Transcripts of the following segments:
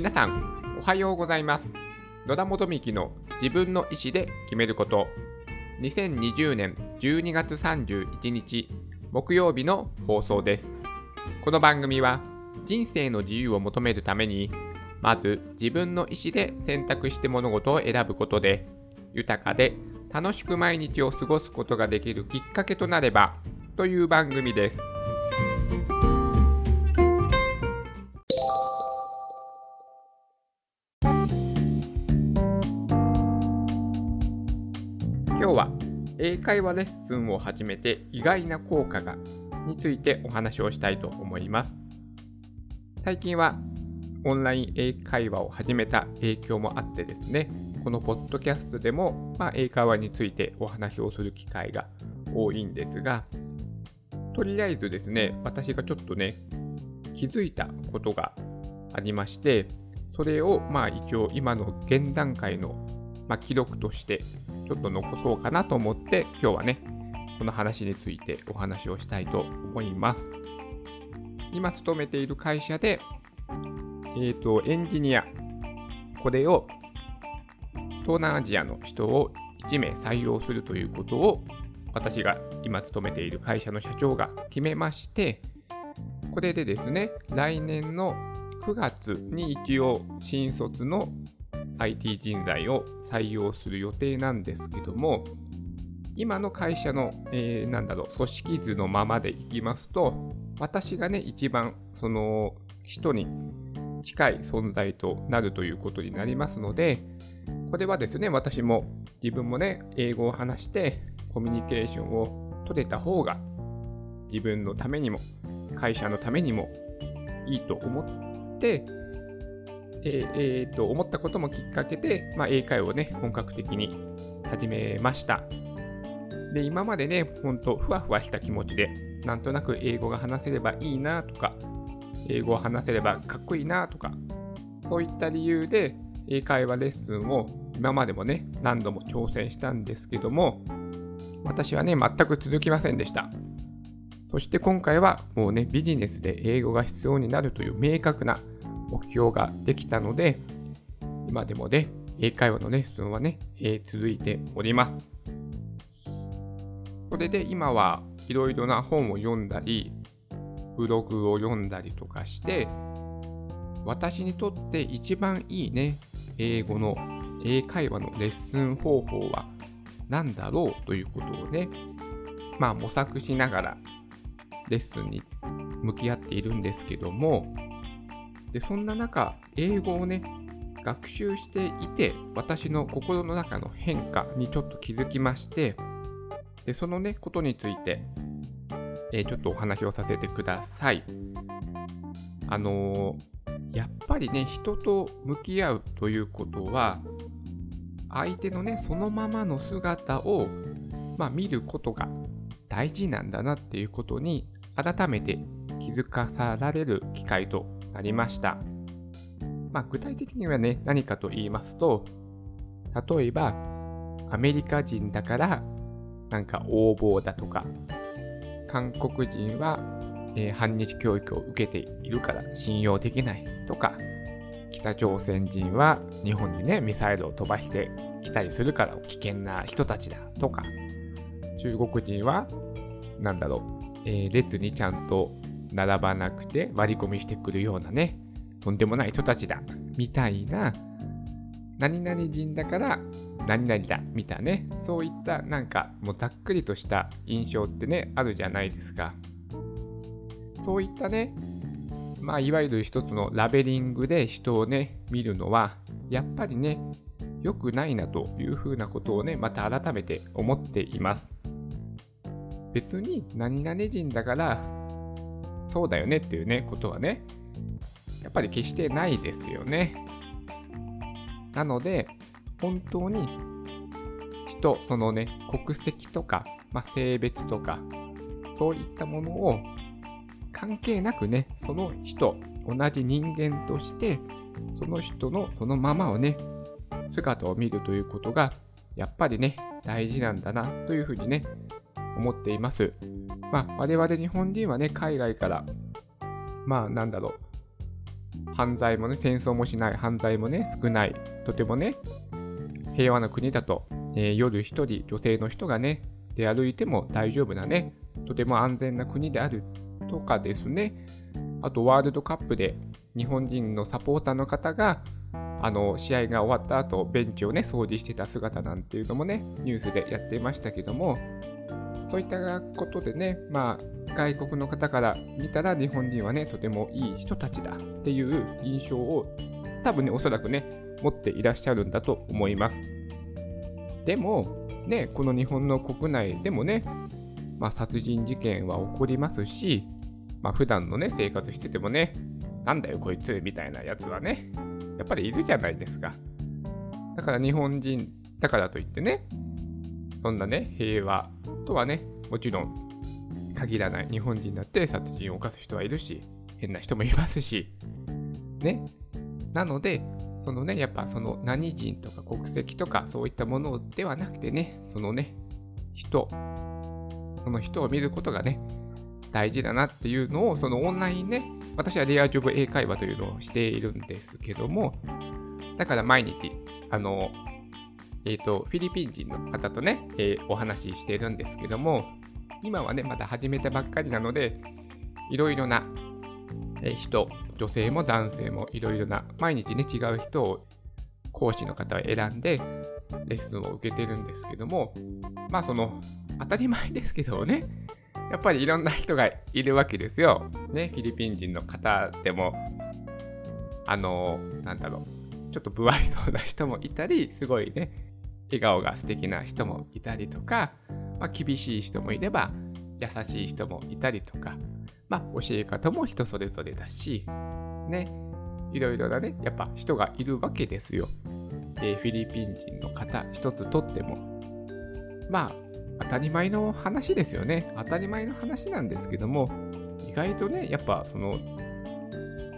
皆さん、おはようございます。野田元幹の自分の意思で決めること。2020年12月31日木曜日の放送です。この番組は人生の自由を求めるために、まず自分の意思で選択して物事を選ぶことで、豊かで楽しく毎日を過ごすことができるきっかけとなればという番組です。会話レッスンを始めて意外な効果がについてお話をしたいと思います。最近はオンライン英会話を始めた影響もあってですね、このポッドキャストでも、まあ、英会話についてお話をする機会が多いんですが、とりあえずですね、私がちょっとね、気づいたことがありまして、それをまあ一応今の現段階の、ま、記録としてちょっと残そうかなと思って今日はね、この話についてお話をしたいと思います。今勤めている会社で、えっ、と、エンジニア、これを東南アジアの人を1名採用するということを私が今勤めている会社の社長が決めまして、これでですね、来年の9月に一応新卒の IT 人材を採用する予定なんですけども、今の会社の、えーなんだろう、組織図のままでいきますと、私がね、一番その人に近い存在となるということになりますので、これはですね、私も自分もね、英語を話してコミュニケーションを取れた方が自分のためにも会社のためにもいいと思って、えーえーと思ったこともきっかけで、まあ、英会話をね、本格的に始めました。で、今までね、ほんとふわふわした気持ちで、なんとなく英語が話せればいいなとか、英語を話せればかっこいいなとか、そういった理由で英会話レッスンを今までもね、何度も挑戦したんですけども、私はね、全く続きませんでした。そして今回はもうね、ビジネスで英語が必要になるという明確な目標ができたので、今でもね、英会話のレッスンはね、えー続いております。それで今はいろいろな本を読んだり、ブログを読んだりとかして、私にとって一番いいね、英語の英会話のレッスン方法は何だろうということをね、まあ模索しながらレッスンに向き合っているんですけども、で、そんな中、英語をね、学習していて、私の心の中の変化にちょっと気づきまして、で、そのね、ことについて、えーちょっとお話をさせてください。あのーやっぱりね、人と向き合うということは、相手のね、そのままの姿を、まあ、見ることが大事なんだなっていうことに、改めて気づかされる機会となりました。まあ、具体的にはね、何かと言いますと、例えば、アメリカ人だから、なんか横暴だとか、韓国人は、えー反日教育を受けているから信用できないとか、北朝鮮人は日本にね、ミサイルを飛ばしてきたりするから危険な人たちだとか、中国人は、なんだろう、えー列にちゃんと並ばなくて割り込みしてくるようなね、とんでもない人たちだ、みたいな、何々人だから何々だ、みたいなね、そういったなんかもうざっくりとした印象ってね、あるじゃないですか。そういったね、まあ、いわゆる一つのラベリングで人をね、見るのは、やっぱりね、良くないなというふうなことをね、また改めて思っています。別に何々人だから、そうだよねっていうね、ことはね、やっぱり決してないですよね。なので、本当に人、そのね、国籍とか、まあ、性別とか、そういったものを関係なくね、その人、同じ人間として、その人のそのままをね、姿を見るということが、やっぱりね、大事なんだなというふうにね、思っています。まあ、我々日本人はね、海外から、まあ、なんだろう、犯罪もね、戦争もしない、犯罪もね、少ない、とてもね、平和な国だと、えー、夜一人、女性の人がね、出歩いても大丈夫なね、とても安全な国であるとかですね、あとワールドカップで日本人のサポーターの方が、あの試合が終わった後ベンチをね掃除してた姿なんていうのもねニュースでやっていましたけどもそういったことでねまあ外国の方から見たら日本人はねとてもいい人たちだっていう印象を多分ねおそらくね持っていらっしゃるんだと思いますでもねこの日本の国内でもねまあ、殺人事件は起こりますし、まあ、普段のね生活しててもねなんだよこいつみたいなやつはねやっぱりいるじゃないですか。だから日本人だからといってね、そんなね、平和とはね、もちろん限らない。日本人だって殺人を犯す人はいるし、変な人もいますし、ね。なので、そのね、やっぱその何人とか国籍とかそういったものではなくてね、そのね、人、その人を見ることがね、大事だなっていうのを、そのオンラインね、私はレアジョブ英会話というのをしているんですけども、だから毎日、あの、えっ、ー、と、フィリピン人の方とね、えー、お話ししてるんですけども、今はね、まだ始めたばっかりなので、いろいろな、え人、女性も男性もいろいろな、毎日ね、違う人を講師の方は選んで、レッスンを受けてるんですけども、まあその、当たり前ですけどね、やっぱりいろんな人がいるわけですよ。ね、フィリピン人の方でも、あの、なんだろう、ちょっと不愛想な人もいたり、すごいね、笑顔が素敵な人もいたりとか、まあ、厳しい人もいれば、優しい人もいたりとか、まあ、教え方も人それぞれだし、ね、いろいろなね、やっぱ人がいるわけですよ。えー、フィリピン人の方一つとっても。まあ、当たり前の話ですよね。当たり前の話なんですけども、意外とね、やっぱその、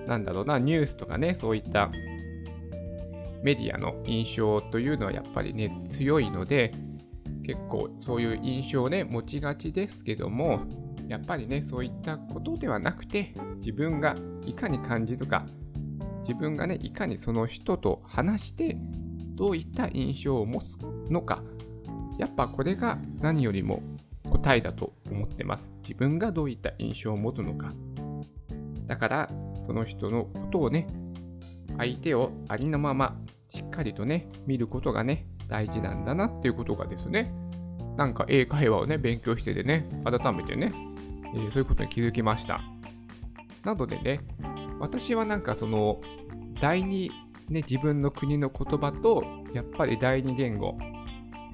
なんだろうな、ニュースとかね、そういったメディアの印象というのはやっぱりね、強いので、結構そういう印象をね、持ちがちですけども、やっぱりね、そういったことではなくて、自分がいかに感じるか、自分がね、いかにその人と話して、どういった印象を持つのかやっぱこれが何よりも答えだと思ってます。自分がどういった印象を持つのか。だから、その人のことをね、相手をありのまましっかりとね、見ることがね、大事なんだなっていうことがですね、なんか英会話をね、勉強しててね、改めてね、えー、そういうことに気づきました。なのでね、私はなんかその、第二、ね、自分の国の言葉と、やっぱり第二言語、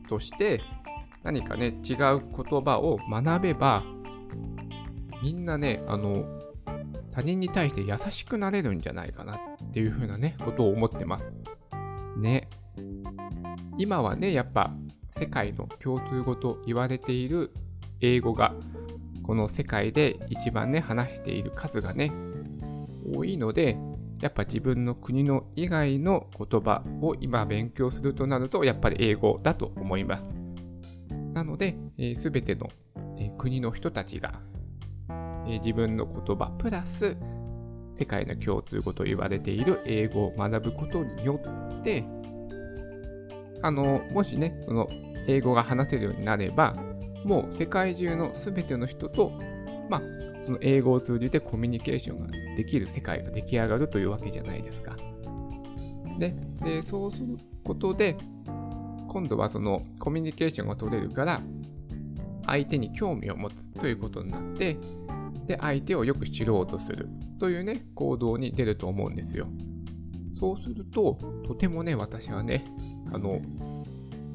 として何かね違う言葉を学べばみんなねあの他人に対して優しくなれるんじゃないかなっていうふうなねことを思ってます。ね。今はねやっぱ世界の共通語と言われている英語がこの世界で一番ね話している数がね多いのでやっぱ自分の国の以外の言葉を今勉強するとなると、やっぱり英語だと思います。なので、す、えー、べ、ての、えー、国の人たちが、えー、自分の言葉プラス世界の共通語と言われている英語を学ぶことによって、あの、もしね、その英語が話せるようになれば、もう世界中のすべての人と、まあ、その英語を通じてコミュニケーションができる世界が出来上がるというわけじゃないですか。で、でそうすることで、今度はそのコミュニケーションが取れるから、相手に興味を持つということになって、で、相手をよく知ろうとするというね、行動に出ると思うんですよ。そうすると、とてもね、私はね、あの、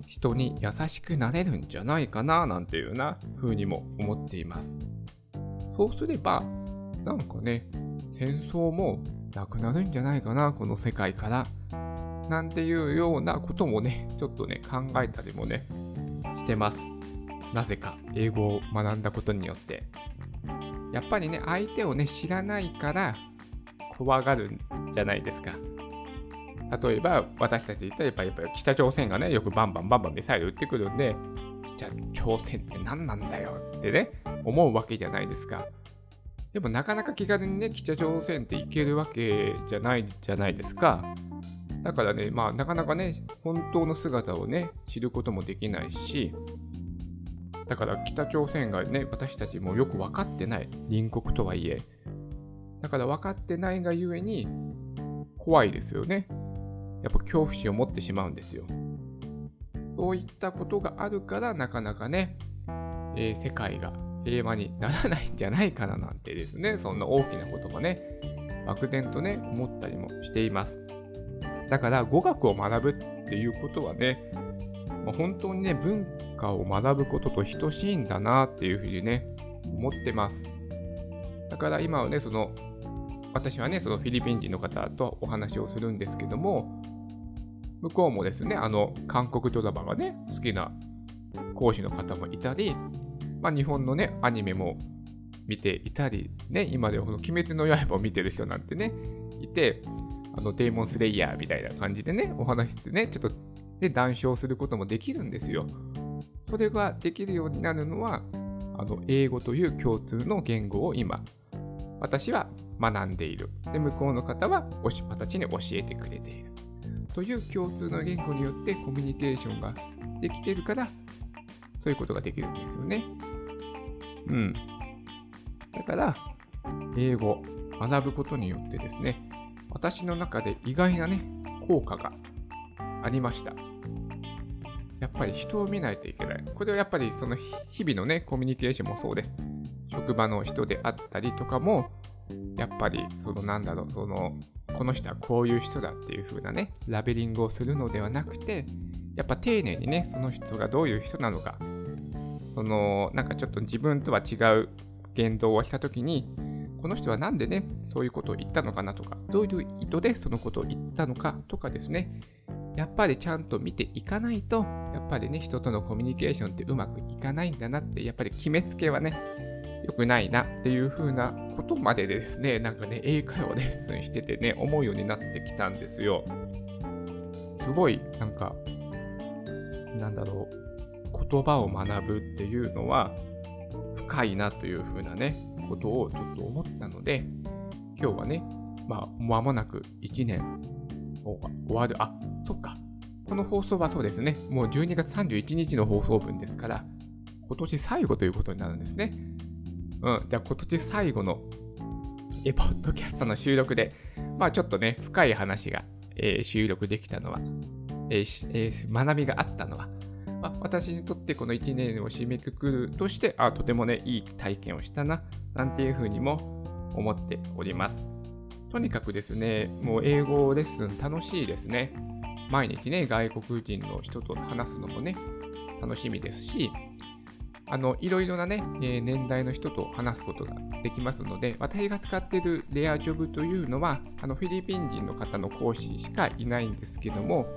人に優しくなれるんじゃないかな、なんていうような風にも思っています。そうすれば、なんかね、戦争もなくなるんじゃないかな、この世界から。なんていうようなこともね、ちょっとね、考えたりもね、してます。なぜか、英語を学んだことによって。やっぱりね、相手をね、知らないから怖がるんじゃないですか。例えば、私たち言ったらやっぱり北朝鮮がね、よくバンバンバンバンミサイル撃ってくるんで、北朝鮮って何なんだよってね、思うわけじゃないですか。でもなかなか気軽にね、北朝鮮って行けるわけじゃないじゃないですか。だからね、まあなかなかね、本当の姿をね、知ることもできないし、だから北朝鮮がね、私たちもよく分かってない。隣国とはいえ。だから分かってないがゆえに、怖いですよね。やっぱ恐怖心を持ってしまうんですよ。そういったことがあるから、なかなかね、えー、世界が平和にならないんじゃないかななんてですね、そんな大きなこともね、漠然とね、思ったりもしています。だから語学を学ぶっていうことはね、本当にね、文化を学ぶことと等しいんだなっていうふうにね、思ってます。だから今はね、その、私はね、そのフィリピン人の方とお話をするんですけども、向こうもですね、あの、韓国ドラマがね、好きな講師の方もいたり、まあ、日本のね、アニメも見ていたり、ね、今ではこの鬼滅の刃を見てる人なんてね、いて、あの、デーモンスレイヤーみたいな感じでね、お話してね、ちょっと、で、談笑することもできるんですよ。それができるようになるのは、あの、英語という共通の言語を今、私は学んでいる。で、向こうの方は私に教えてくれている。という共通の言語によってコミュニケーションができてるから、そういうことができるんですよね。うん。だから、英語、学ぶことによってですね、私の中で意外なね、効果がありました。っぱり人を見ないといけない。これはやっぱりその日々のね、コミュニケーションもそうです。職場の人であったりとかも、やっぱり、そのなんだろう、その、この人はこういう人だっていう風なね、ラベリングをするのではなくて、やっぱ丁寧にね、その人がどういう人なのか、その、なんかちょっと自分とは違う言動をしたときに、この人はなんでね、そういうことを言ったのかなとか、どういう意図でそのことを言ったのかとかですね、やっぱりちゃんと見ていかないと、やっぱりね、人とのコミュニケーションってうまくいかないんだなって、やっぱり決めつけはね、良くないなっていう風なことまでですね、なんかね、英会話レッスンしててね、思うようになってきたんですよ。すごい、なんか、なんだろう、言葉を学ぶっていうのは、深いなという風なね、ことをちょっと思ったので、今日はね、まあ、間もなく1年終わる。あ、そっか。この放送はそうですね。もう12月31日の放送分ですから、今年最後ということになるんですね。うん。じゃあ今年最後のえ、ポッドキャストの収録で、まあちょっとね、深い話が、えー、収録できたのは、えーえー、学びがあったのは、まあ、私にとってこの1年を締めくくるとして、あ、とてもね、いい体験をしたな、なんていうふうにも思っております。とにかくですね、もう英語レッスン楽しいですね。毎日ね、外国人の人と話すのもね、楽しみですし、あの、いろいろなね、え年代の人と話すことができますので、私が使っているレアジョブというのは、あの、フィリピン人の方の講師しかいないんですけども、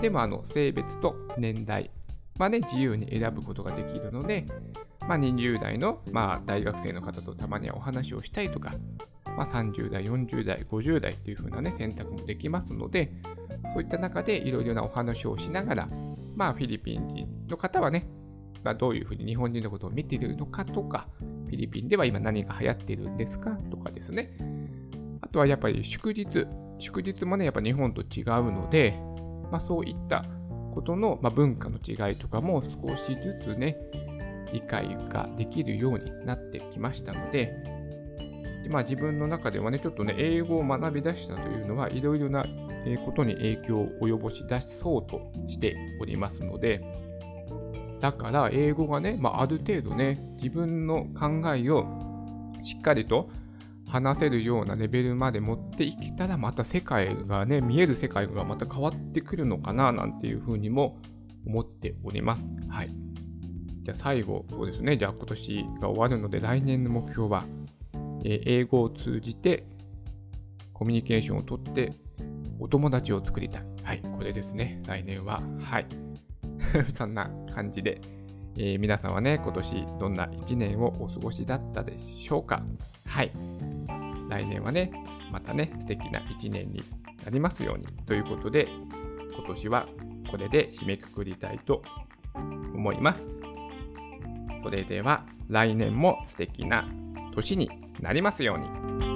でも、あの、性別と年代まあね、自由に選ぶことができるので、まあ、20代の、まあ、大学生の方とたまにはお話をしたいとか、まあ、30代、40代、50代というふうな、ね、選択もできますので、そういった中でいろいろなお話をしながら、まあ、フィリピン人の方はね、まあ、どういうふうに日本人のことを見ているのかとか、フィリピンでは今何が流行っているんですかとかですね。あとはやっぱり祝日、祝日もね、やっぱ日本と違うので、まあ、そういったことの、まあ、文化の違いとかも少しずつね、理解ができるようになってきましたので、でまあ、自分の中ではね、ちょっとね、英語を学び出したというのは、いろいろなことに影響を及ぼし出そうとしておりますので、だから英語がね、まあ、ある程度ね、自分の考えをしっかりと話せるようなレベルまで持っていけたら、また世界がね、見える世界がまた変わってくるのかな、なんていうふうにも思っております。はい。じゃあ最後、そうですね。じゃあ今年が終わるので、来年の目標は、え、英語を通じてコミュニケーションをとって、お友達を作りたい。はい、これですね。来年は。はい。そんな感じで、えー、皆さんはね、今年どんな1年をお過ごしだったでしょうかはい。来年はね、またね、素敵な一年になりますようにということで、今年はこれで締めくくりたいと思います。それでは来年も素敵な年になりますように。